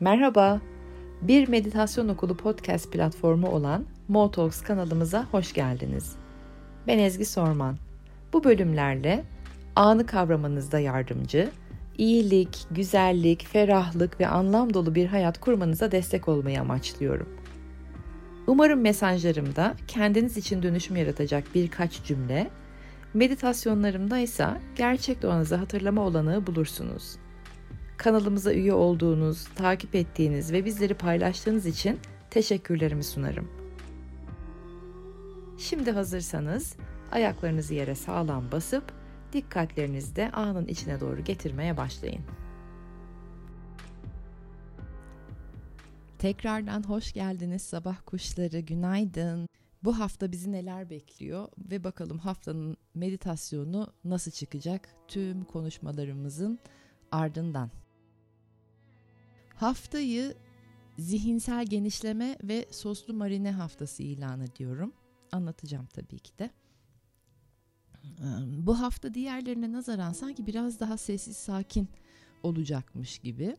Merhaba, bir meditasyon okulu podcast platformu olan Motalks kanalımıza hoş geldiniz. Ben Ezgi Sorman. Bu bölümlerle anı kavramanızda yardımcı, iyilik, güzellik, ferahlık ve anlam dolu bir hayat kurmanıza destek olmayı amaçlıyorum. Umarım mesajlarımda kendiniz için dönüşüm yaratacak birkaç cümle, meditasyonlarımda ise gerçek doğanızı hatırlama olanağı bulursunuz. Kanalımıza üye olduğunuz, takip ettiğiniz ve bizleri paylaştığınız için teşekkürlerimi sunarım. Şimdi hazırsanız ayaklarınızı yere sağlam basıp dikkatlerinizi de anın içine doğru getirmeye başlayın. Tekrardan hoş geldiniz sabah kuşları, günaydın. Bu hafta bizi neler bekliyor ve bakalım haftanın meditasyonu nasıl çıkacak tüm konuşmalarımızın ardından. Haftayı zihinsel genişleme ve soslu marine haftası ilan ediyorum. Anlatacağım tabii ki de. Bu hafta diğerlerine nazaran sanki biraz daha sessiz sakin olacakmış gibi.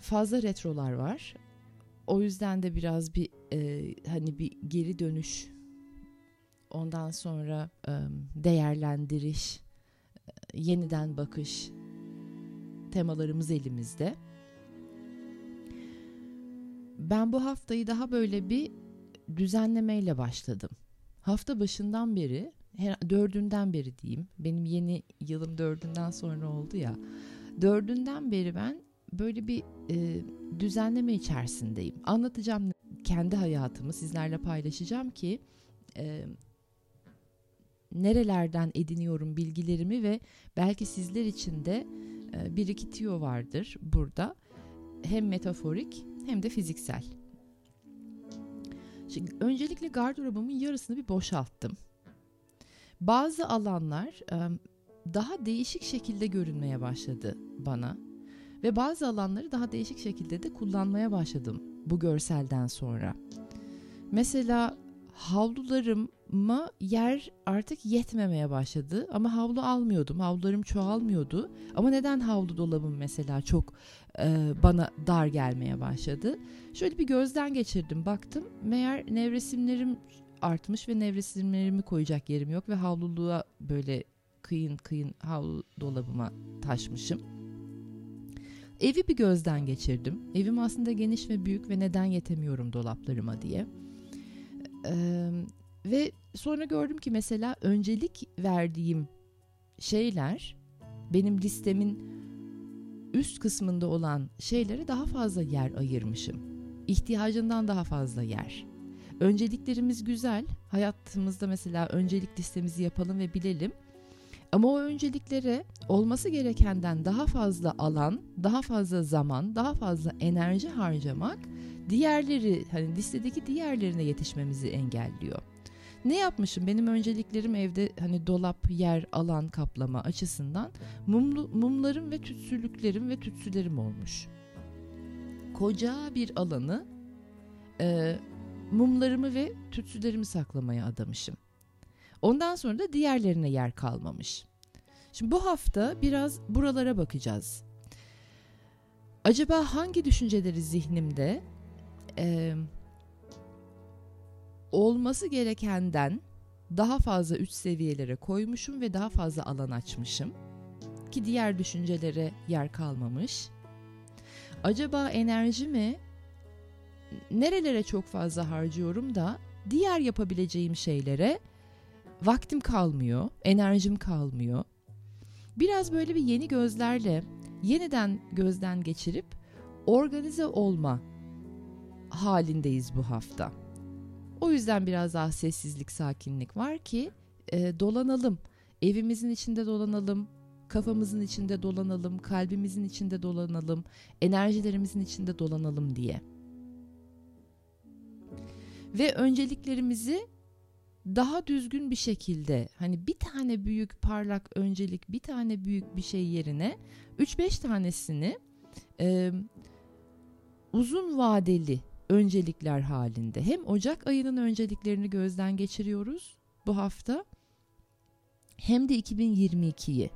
Fazla retrolar var. O yüzden de biraz bir e, hani bir geri dönüş ondan sonra e, değerlendiriş, e, yeniden bakış temalarımız elimizde. Ben bu haftayı daha böyle bir düzenlemeyle başladım. Hafta başından beri, dördünden beri diyeyim. Benim yeni yılım dördünden sonra oldu ya. Dördünden beri ben böyle bir e, düzenleme içerisindeyim. Anlatacağım kendi hayatımı sizlerle paylaşacağım ki e, nerelerden ediniyorum bilgilerimi ve belki sizler için de e, bir iki tiyo vardır burada. Hem metaforik hem de fiziksel. Şimdi öncelikle gardırobumun yarısını bir boşalttım. Bazı alanlar daha değişik şekilde görünmeye başladı bana ve bazı alanları daha değişik şekilde de kullanmaya başladım bu görselden sonra. Mesela havlularıma yer artık yetmemeye başladı ama havlu almıyordum. Havlularım çoğalmıyordu. Ama neden havlu dolabım mesela çok e, bana dar gelmeye başladı? Şöyle bir gözden geçirdim. Baktım meğer nevresimlerim artmış ve nevresimlerimi koyacak yerim yok ve havluluğa böyle kıyın kıyın havlu dolabıma taşmışım. Evi bir gözden geçirdim. Evim aslında geniş ve büyük ve neden yetemiyorum dolaplarıma diye. Ee, ve sonra gördüm ki mesela öncelik verdiğim şeyler benim listemin üst kısmında olan şeylere daha fazla yer ayırmışım. İhtiyacından daha fazla yer. Önceliklerimiz güzel. Hayatımızda mesela öncelik listemizi yapalım ve bilelim. Ama o önceliklere olması gerekenden daha fazla alan, daha fazla zaman, daha fazla enerji harcamak diğerleri hani listedeki diğerlerine yetişmemizi engelliyor. Ne yapmışım? Benim önceliklerim evde hani dolap, yer, alan kaplama açısından mumlu, mumlarım ve tütsülüklerim ve tütsülerim olmuş. Koca bir alanı e, mumlarımı ve tütsülerimi saklamaya adamışım. Ondan sonra da diğerlerine yer kalmamış. Şimdi bu hafta biraz buralara bakacağız. Acaba hangi düşünceleri zihnimde e, olması gerekenden daha fazla üst seviyelere koymuşum ve daha fazla alan açmışım ki diğer düşüncelere yer kalmamış. Acaba enerjimi nerelere çok fazla harcıyorum da diğer yapabileceğim şeylere vaktim kalmıyor, enerjim kalmıyor. Biraz böyle bir yeni gözlerle yeniden gözden geçirip organize olma halindeyiz bu hafta. O yüzden biraz daha sessizlik, sakinlik var ki e, dolanalım. Evimizin içinde dolanalım, kafamızın içinde dolanalım, kalbimizin içinde dolanalım, enerjilerimizin içinde dolanalım diye. Ve önceliklerimizi daha düzgün bir şekilde hani bir tane büyük parlak öncelik bir tane büyük bir şey yerine 3-5 tanesini e, uzun vadeli öncelikler halinde hem Ocak ayının önceliklerini gözden geçiriyoruz bu hafta hem de 2022'yi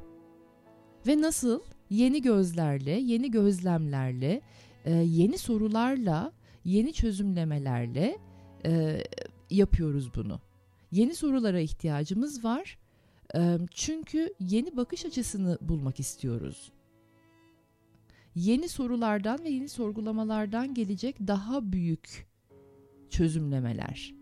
ve nasıl yeni gözlerle, yeni gözlemlerle, e, yeni sorularla, yeni çözümlemelerle e, yapıyoruz bunu. Yeni sorulara ihtiyacımız var. E, çünkü yeni bakış açısını bulmak istiyoruz. Yeni sorulardan ve yeni sorgulamalardan gelecek daha büyük çözümlemeler.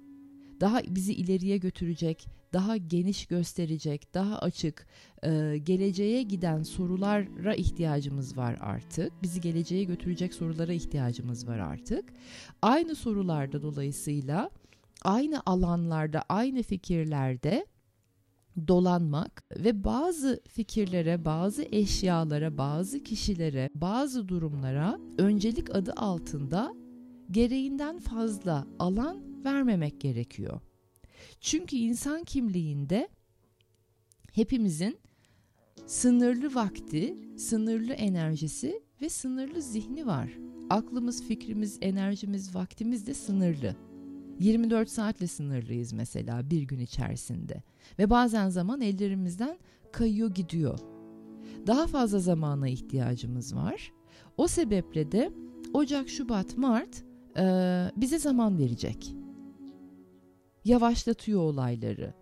Daha bizi ileriye götürecek, daha geniş gösterecek, daha açık, e, geleceğe giden sorulara ihtiyacımız var artık. Bizi geleceğe götürecek sorulara ihtiyacımız var artık. Aynı sorularda dolayısıyla aynı alanlarda, aynı fikirlerde dolanmak ve bazı fikirlere, bazı eşyalara, bazı kişilere, bazı durumlara öncelik adı altında gereğinden fazla alan vermemek gerekiyor. Çünkü insan kimliğinde hepimizin sınırlı vakti, sınırlı enerjisi ve sınırlı zihni var. Aklımız, fikrimiz, enerjimiz, vaktimiz de sınırlı. 24 saatle sınırlıyız mesela bir gün içerisinde. Ve bazen zaman ellerimizden kayıyor gidiyor. Daha fazla zamana ihtiyacımız var. O sebeple de Ocak, Şubat, Mart e, bize zaman verecek. Yavaşlatıyor olayları.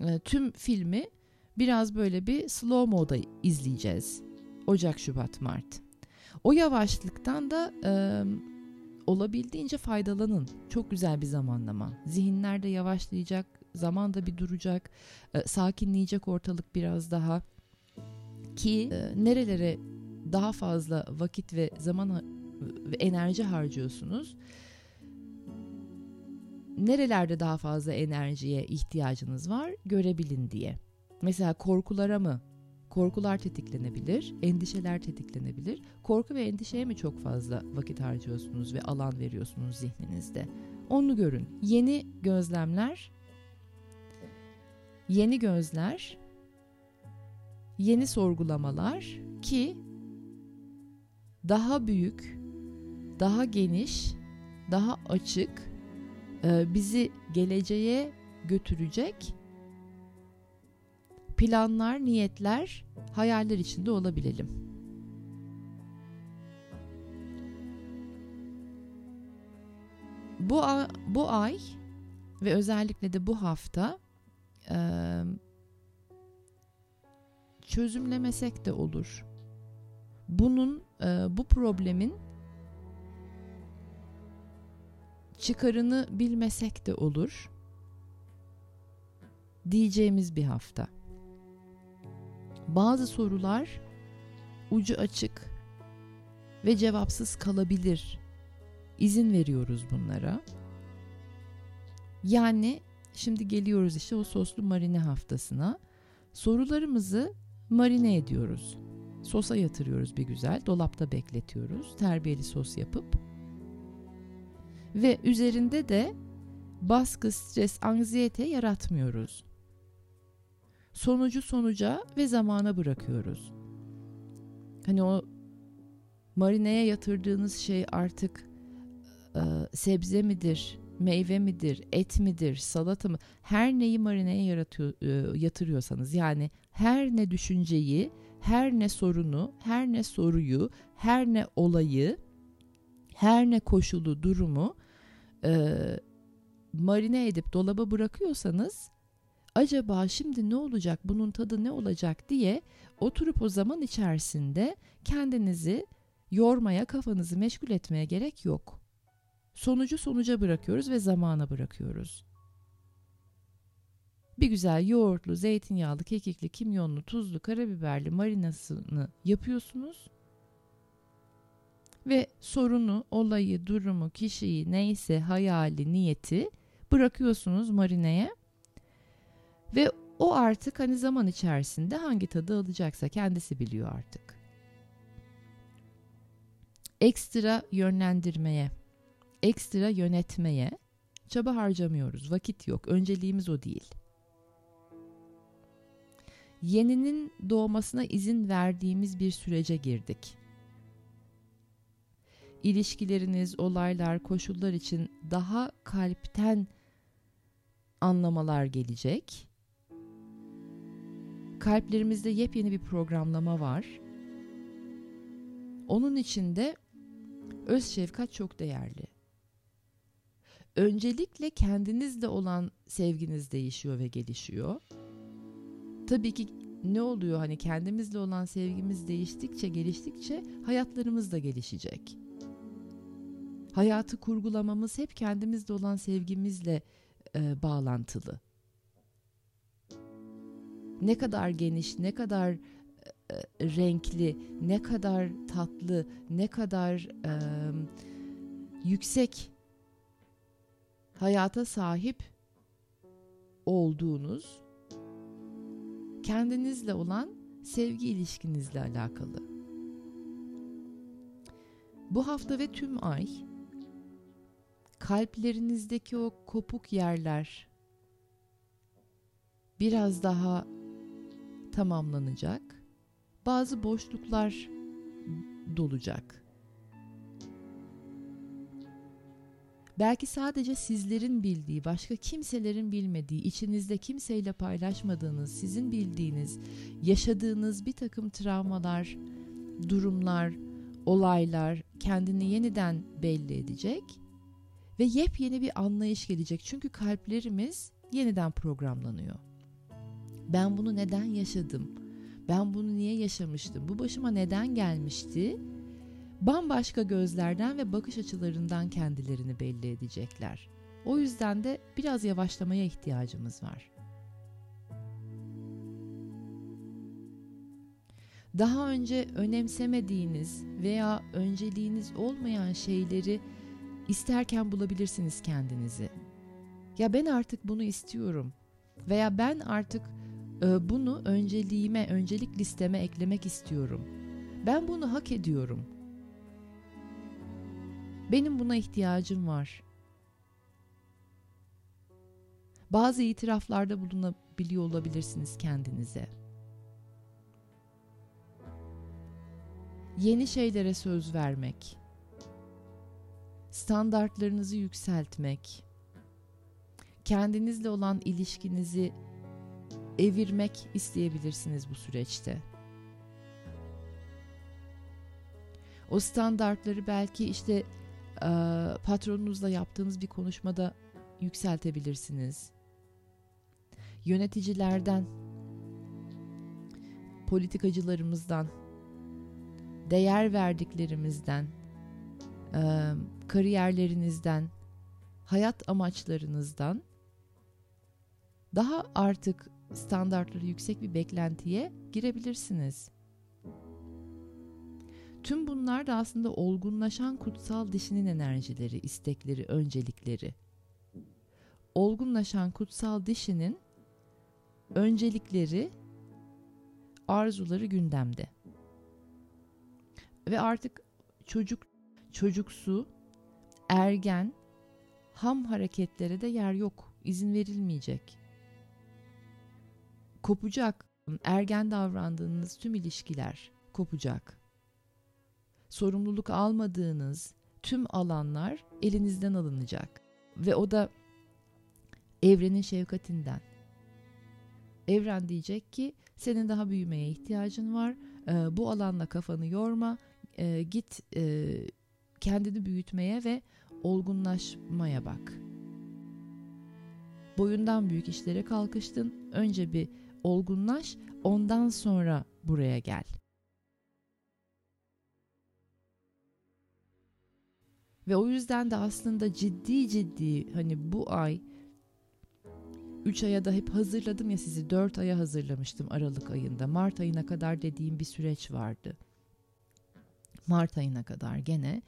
E, tüm filmi biraz böyle bir slow moda izleyeceğiz. Ocak, Şubat, Mart. O yavaşlıktan da e, olabildiğince faydalanın. Çok güzel bir zamanlama. Zihinler de yavaşlayacak, zaman da bir duracak, e, sakinleyecek ortalık biraz daha. Ki e, nerelere daha fazla vakit ve zaman ve enerji harcıyorsunuz? Nerelerde daha fazla enerjiye ihtiyacınız var görebilin diye. Mesela korkulara mı Korkular tetiklenebilir, endişeler tetiklenebilir. Korku ve endişeye mi çok fazla vakit harcıyorsunuz ve alan veriyorsunuz zihninizde? Onu görün. Yeni gözlemler, yeni gözler, yeni sorgulamalar ki daha büyük, daha geniş, daha açık, e, bizi geleceğe götürecek planlar, niyetler, hayaller içinde olabilelim. Bu bu ay ve özellikle de bu hafta çözümlemesek de olur. Bunun bu problemin çıkarını bilmesek de olur diyeceğimiz bir hafta. Bazı sorular ucu açık ve cevapsız kalabilir. İzin veriyoruz bunlara. Yani şimdi geliyoruz işte o soslu marine haftasına. Sorularımızı marine ediyoruz. Sosa yatırıyoruz bir güzel. Dolapta bekletiyoruz. Terbiyeli sos yapıp. Ve üzerinde de baskı, stres, anksiyete yaratmıyoruz sonucu sonuca ve zamana bırakıyoruz. Hani o marineye yatırdığınız şey artık e, sebze midir, meyve midir, et midir, salata mı? Her neyi marineye yaratıyor, e, yatırıyorsanız yani her ne düşünceyi, her ne sorunu, her ne soruyu, her ne olayı, her ne koşulu, durumu e, marine edip dolaba bırakıyorsanız acaba şimdi ne olacak, bunun tadı ne olacak diye oturup o zaman içerisinde kendinizi yormaya, kafanızı meşgul etmeye gerek yok. Sonucu sonuca bırakıyoruz ve zamana bırakıyoruz. Bir güzel yoğurtlu, zeytinyağlı, kekikli, kimyonlu, tuzlu, karabiberli marinasını yapıyorsunuz. Ve sorunu, olayı, durumu, kişiyi, neyse hayali, niyeti bırakıyorsunuz marineye ve o artık hani zaman içerisinde hangi tadı alacaksa kendisi biliyor artık. Ekstra yönlendirmeye, ekstra yönetmeye çaba harcamıyoruz. Vakit yok. Önceliğimiz o değil. Yeninin doğmasına izin verdiğimiz bir sürece girdik. İlişkileriniz, olaylar, koşullar için daha kalpten anlamalar gelecek kalplerimizde yepyeni bir programlama var. Onun içinde Öz şefkat çok değerli. Öncelikle kendinizle olan sevginiz değişiyor ve gelişiyor. Tabii ki ne oluyor hani kendimizle olan sevgimiz değiştikçe geliştikçe hayatlarımız da gelişecek. Hayatı kurgulamamız hep kendimizle olan sevgimizle e, bağlantılı. Ne kadar geniş, ne kadar e, renkli, ne kadar tatlı, ne kadar e, yüksek hayata sahip olduğunuz kendinizle olan sevgi ilişkinizle alakalı. Bu hafta ve tüm ay kalplerinizdeki o kopuk yerler biraz daha tamamlanacak. Bazı boşluklar dolacak. Belki sadece sizlerin bildiği, başka kimselerin bilmediği, içinizde kimseyle paylaşmadığınız, sizin bildiğiniz, yaşadığınız bir takım travmalar, durumlar, olaylar kendini yeniden belli edecek ve yepyeni bir anlayış gelecek. Çünkü kalplerimiz yeniden programlanıyor. Ben bunu neden yaşadım? Ben bunu niye yaşamıştım? Bu başıma neden gelmişti? bambaşka gözlerden ve bakış açılarından kendilerini belli edecekler. O yüzden de biraz yavaşlamaya ihtiyacımız var. Daha önce önemsemediğiniz veya önceliğiniz olmayan şeyleri isterken bulabilirsiniz kendinizi. Ya ben artık bunu istiyorum veya ben artık bunu önceliğime, öncelik listeme eklemek istiyorum. Ben bunu hak ediyorum.'' Benim buna ihtiyacım var. Bazı itiraflarda bulunabiliyor olabilirsiniz kendinize. Yeni şeylere söz vermek, standartlarınızı yükseltmek, kendinizle olan ilişkinizi evirmek isteyebilirsiniz bu süreçte. O standartları belki işte patronunuzla yaptığınız bir konuşmada yükseltebilirsiniz. Yöneticilerden, politikacılarımızdan, değer verdiklerimizden, kariyerlerinizden, hayat amaçlarınızdan daha artık standartları yüksek bir beklentiye girebilirsiniz. Tüm bunlar da aslında olgunlaşan kutsal dişinin enerjileri, istekleri, öncelikleri. Olgunlaşan kutsal dişinin öncelikleri, arzuları gündemde. Ve artık çocuk çocuksu, ergen, ham hareketlere de yer yok. izin verilmeyecek. Kopacak. Ergen davrandığınız tüm ilişkiler kopacak sorumluluk almadığınız tüm alanlar elinizden alınacak. Ve o da evrenin şefkatinden. Evren diyecek ki senin daha büyümeye ihtiyacın var. E, bu alanla kafanı yorma. E, git e, kendini büyütmeye ve olgunlaşmaya bak. Boyundan büyük işlere kalkıştın. Önce bir olgunlaş, ondan sonra buraya gel. Ve o yüzden de aslında ciddi ciddi hani bu ay 3 aya da hep hazırladım ya sizi 4 aya hazırlamıştım Aralık ayında. Mart ayına kadar dediğim bir süreç vardı. Mart ayına kadar gene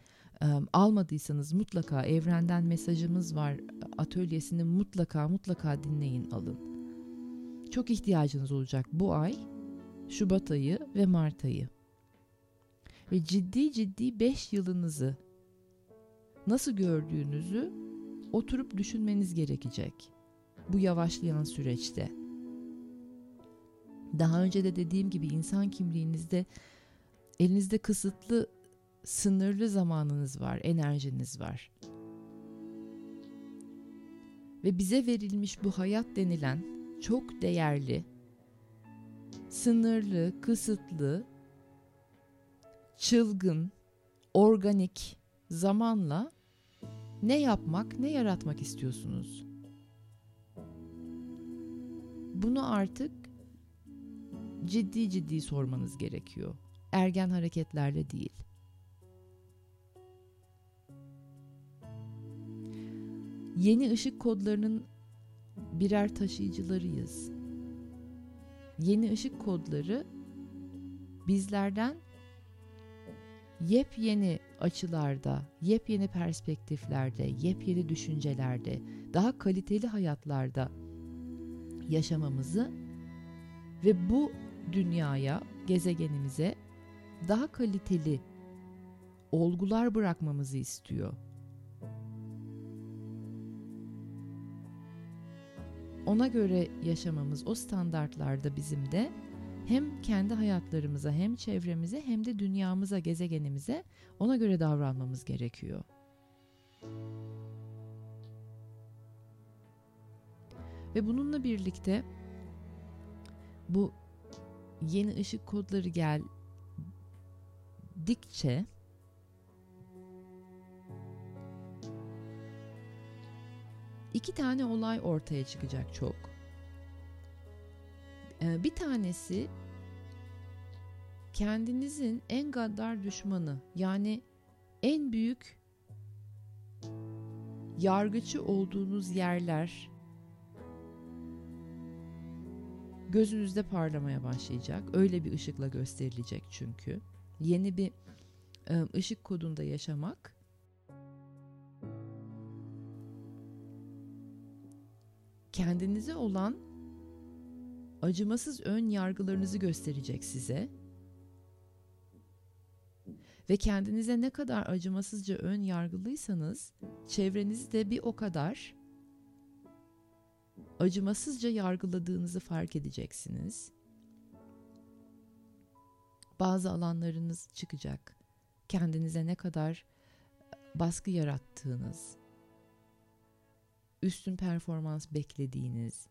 almadıysanız mutlaka evrenden mesajımız var atölyesini mutlaka mutlaka dinleyin alın. Çok ihtiyacınız olacak bu ay, Şubat ayı ve Mart ayı. Ve ciddi ciddi 5 yılınızı nasıl gördüğünüzü oturup düşünmeniz gerekecek bu yavaşlayan süreçte. Daha önce de dediğim gibi insan kimliğinizde elinizde kısıtlı, sınırlı zamanınız var, enerjiniz var. Ve bize verilmiş bu hayat denilen çok değerli, sınırlı, kısıtlı, çılgın, organik, zamanla ne yapmak, ne yaratmak istiyorsunuz? Bunu artık ciddi ciddi sormanız gerekiyor. Ergen hareketlerle değil. Yeni ışık kodlarının birer taşıyıcılarıyız. Yeni ışık kodları bizlerden yepyeni açılarda, yepyeni perspektiflerde, yepyeni düşüncelerde, daha kaliteli hayatlarda yaşamamızı ve bu dünyaya, gezegenimize daha kaliteli olgular bırakmamızı istiyor. Ona göre yaşamamız o standartlarda bizim de hem kendi hayatlarımıza hem çevremize hem de dünyamıza, gezegenimize ona göre davranmamız gerekiyor. Ve bununla birlikte bu yeni ışık kodları geldikçe iki tane olay ortaya çıkacak çok. Ee, bir tanesi kendinizin en gaddar düşmanı yani en büyük yargıcı olduğunuz yerler gözünüzde parlamaya başlayacak. Öyle bir ışıkla gösterilecek çünkü. Yeni bir ıı, ışık kodunda yaşamak kendinize olan acımasız ön yargılarınızı gösterecek size. Ve kendinize ne kadar acımasızca ön yargılıysanız çevrenizi de bir o kadar acımasızca yargıladığınızı fark edeceksiniz. Bazı alanlarınız çıkacak. Kendinize ne kadar baskı yarattığınız, üstün performans beklediğiniz,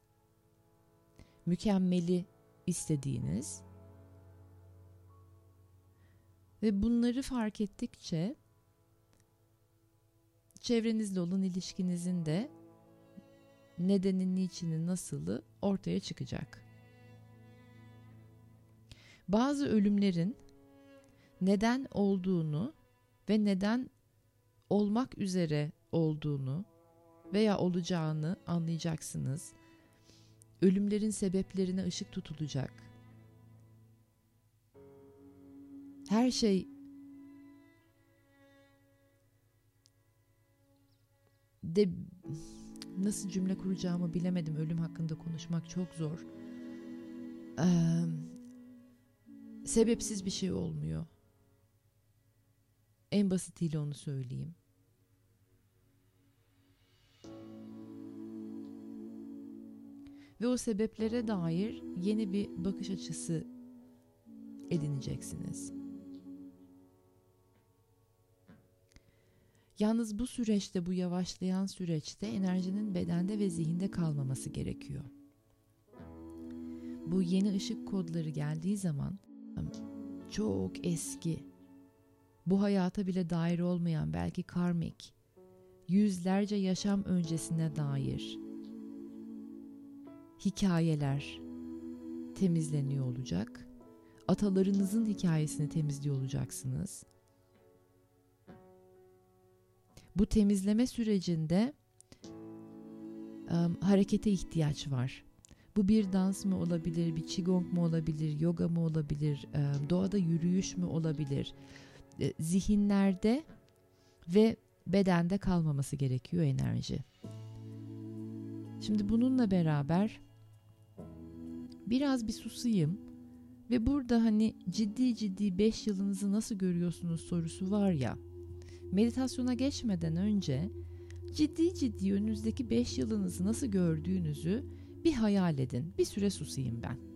mükemmeli istediğiniz ve bunları fark ettikçe çevrenizle olan ilişkinizin de nedeni, niçini, nasılı ortaya çıkacak. Bazı ölümlerin neden olduğunu ve neden olmak üzere olduğunu veya olacağını anlayacaksınız. Ölümlerin sebeplerine ışık tutulacak. Her şey de nasıl cümle kuracağımı bilemedim. Ölüm hakkında konuşmak çok zor. Ee, sebepsiz bir şey olmuyor. En basitiyle onu söyleyeyim. Ve o sebeplere dair yeni bir bakış açısı edineceksiniz. Yalnız bu süreçte, bu yavaşlayan süreçte enerjinin bedende ve zihinde kalmaması gerekiyor. Bu yeni ışık kodları geldiği zaman çok eski, bu hayata bile dair olmayan belki karmik, yüzlerce yaşam öncesine dair hikayeler temizleniyor olacak. Atalarınızın hikayesini temizliyor olacaksınız bu temizleme sürecinde um, harekete ihtiyaç var. Bu bir dans mı olabilir, bir qigong mu olabilir, yoga mı olabilir, um, doğada yürüyüş mü olabilir? E, zihinlerde ve bedende kalmaması gerekiyor enerji. Şimdi bununla beraber biraz bir susayım ve burada hani ciddi ciddi 5 yılınızı nasıl görüyorsunuz sorusu var ya meditasyona geçmeden önce ciddi ciddi önünüzdeki 5 yılınızı nasıl gördüğünüzü bir hayal edin. Bir süre susayım ben.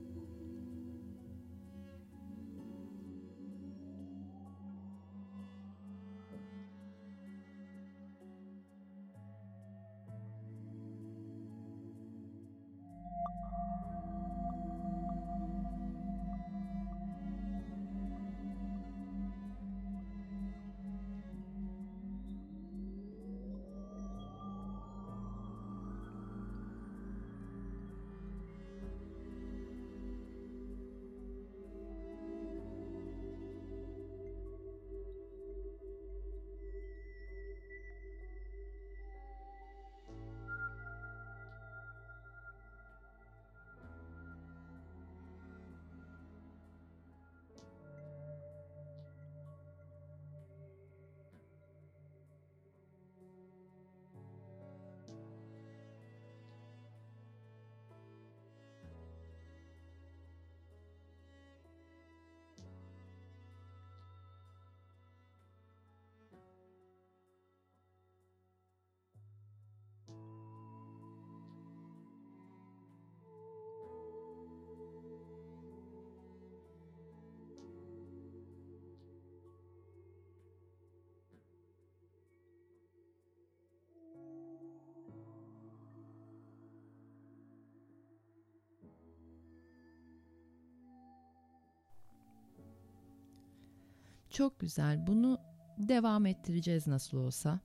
Çok güzel. Bunu devam ettireceğiz nasıl olsa.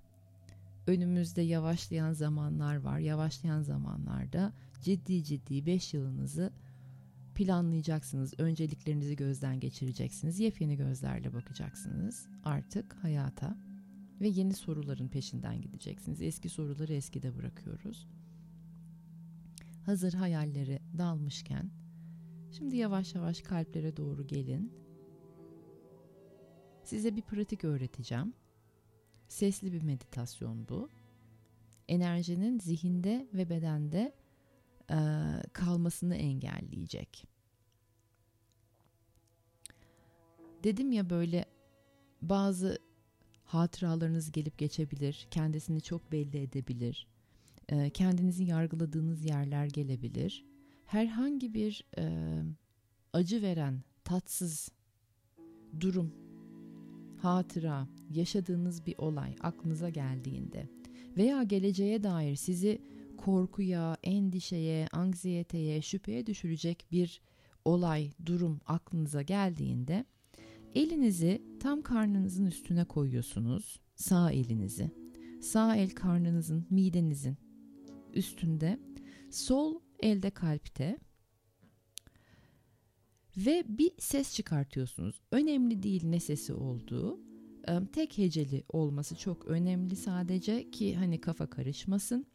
Önümüzde yavaşlayan zamanlar var. Yavaşlayan zamanlarda ciddi ciddi 5 yılınızı planlayacaksınız. Önceliklerinizi gözden geçireceksiniz. Yepyeni gözlerle bakacaksınız artık hayata ve yeni soruların peşinden gideceksiniz. Eski soruları eskide bırakıyoruz. Hazır hayalleri dalmışken şimdi yavaş yavaş kalplere doğru gelin. Size bir pratik öğreteceğim. Sesli bir meditasyon bu. Enerjinin zihinde ve bedende e, kalmasını engelleyecek. Dedim ya böyle bazı hatıralarınız gelip geçebilir, kendisini çok belli edebilir, e, kendinizi yargıladığınız yerler gelebilir. Herhangi bir e, acı veren, tatsız durum, hatıra, yaşadığınız bir olay aklınıza geldiğinde veya geleceğe dair sizi korkuya, endişeye, anksiyeteye, şüpheye düşürecek bir olay, durum aklınıza geldiğinde elinizi tam karnınızın üstüne koyuyorsunuz. Sağ elinizi. Sağ el karnınızın, midenizin üstünde. Sol elde kalpte. Ve bir ses çıkartıyorsunuz. Önemli değil ne sesi olduğu. Tek heceli olması çok önemli sadece ki hani kafa karışmasın.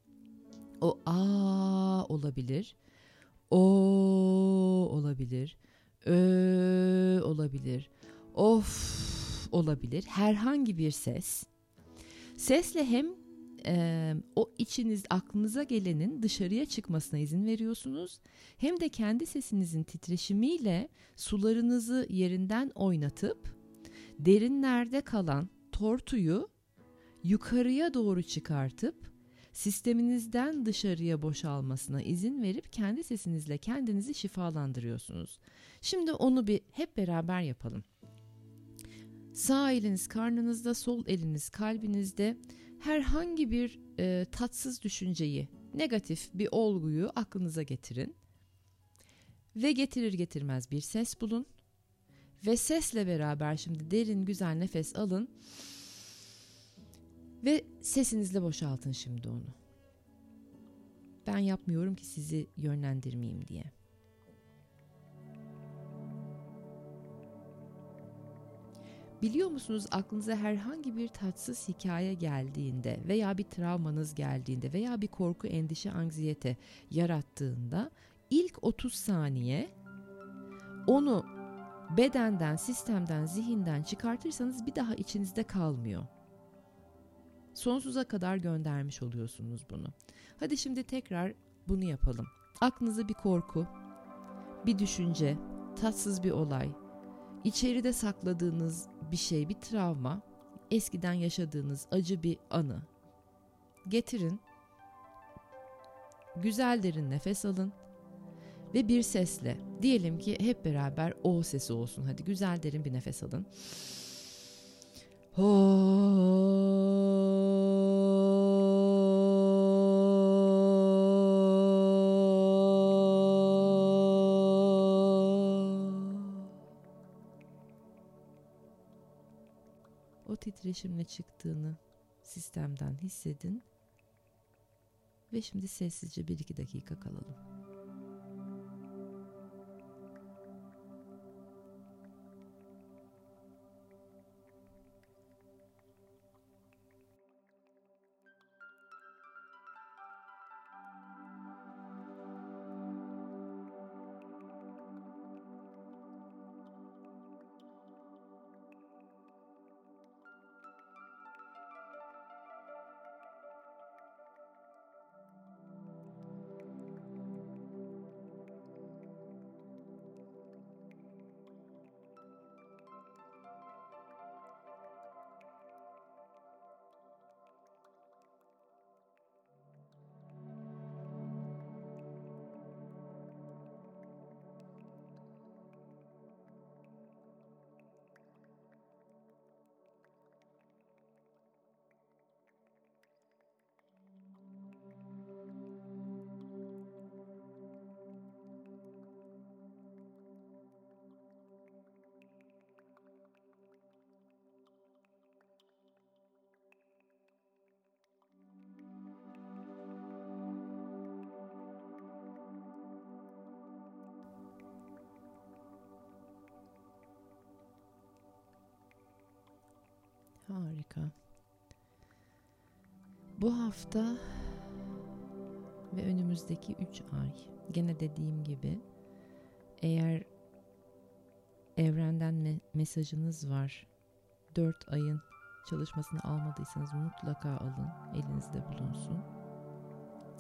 O a olabilir. O olabilir. Ö olabilir. Of olabilir. Herhangi bir ses. Sesle hem e, o içiniz aklınıza gelenin dışarıya çıkmasına izin veriyorsunuz. Hem de kendi sesinizin titreşimiyle sularınızı yerinden oynatıp derinlerde kalan tortuyu yukarıya doğru çıkartıp sisteminizden dışarıya boşalmasına izin verip kendi sesinizle kendinizi şifalandırıyorsunuz. Şimdi onu bir hep beraber yapalım. Sağ eliniz karnınızda, sol eliniz kalbinizde herhangi bir e, tatsız düşünceyi, negatif bir olguyu aklınıza getirin. Ve getirir getirmez bir ses bulun. Ve sesle beraber şimdi derin güzel nefes alın. Ve sesinizle boşaltın şimdi onu. Ben yapmıyorum ki sizi yönlendirmeyeyim diye. Biliyor musunuz aklınıza herhangi bir tatsız hikaye geldiğinde veya bir travmanız geldiğinde veya bir korku, endişe, anksiyete yarattığında ilk 30 saniye onu bedenden, sistemden, zihinden çıkartırsanız bir daha içinizde kalmıyor. Sonsuza kadar göndermiş oluyorsunuz bunu. Hadi şimdi tekrar bunu yapalım. Aklınıza bir korku, bir düşünce, tatsız bir olay, içeride sakladığınız bir şey, bir travma, eskiden yaşadığınız acı bir anı getirin. Güzel derin nefes alın ve bir sesle diyelim ki hep beraber o sesi olsun. Hadi güzel derin bir nefes alın. O titreşimle çıktığını sistemden hissedin ve şimdi sessizce bir iki dakika kalalım. Harika. Bu hafta ve önümüzdeki 3 ay gene dediğim gibi eğer evrenden me- mesajınız var 4 ayın çalışmasını almadıysanız mutlaka alın elinizde bulunsun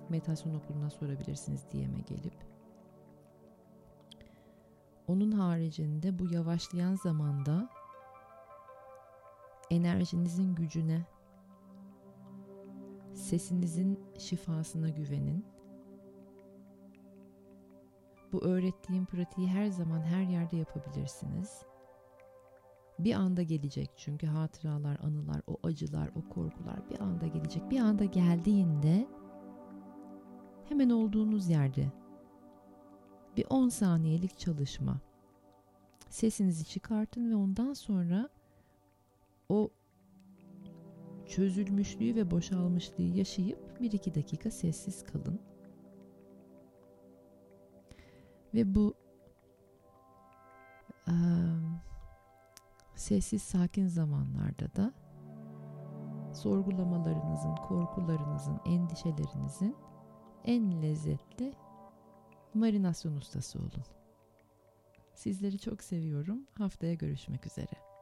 meditasyon okuluna sorabilirsiniz diyeme gelip onun haricinde bu yavaşlayan zamanda enerjinizin gücüne sesinizin şifasına güvenin bu öğrettiğim pratiği her zaman her yerde yapabilirsiniz. Bir anda gelecek çünkü hatıralar, anılar, o acılar, o korkular bir anda gelecek. Bir anda geldiğinde hemen olduğunuz yerde bir 10 saniyelik çalışma. Sesinizi çıkartın ve ondan sonra o çözülmüşlüğü ve boşalmışlığı yaşayıp 1-2 dakika sessiz kalın. Ve bu e, sessiz sakin zamanlarda da sorgulamalarınızın, korkularınızın, endişelerinizin en lezzetli marinasyon ustası olun. Sizleri çok seviyorum. Haftaya görüşmek üzere.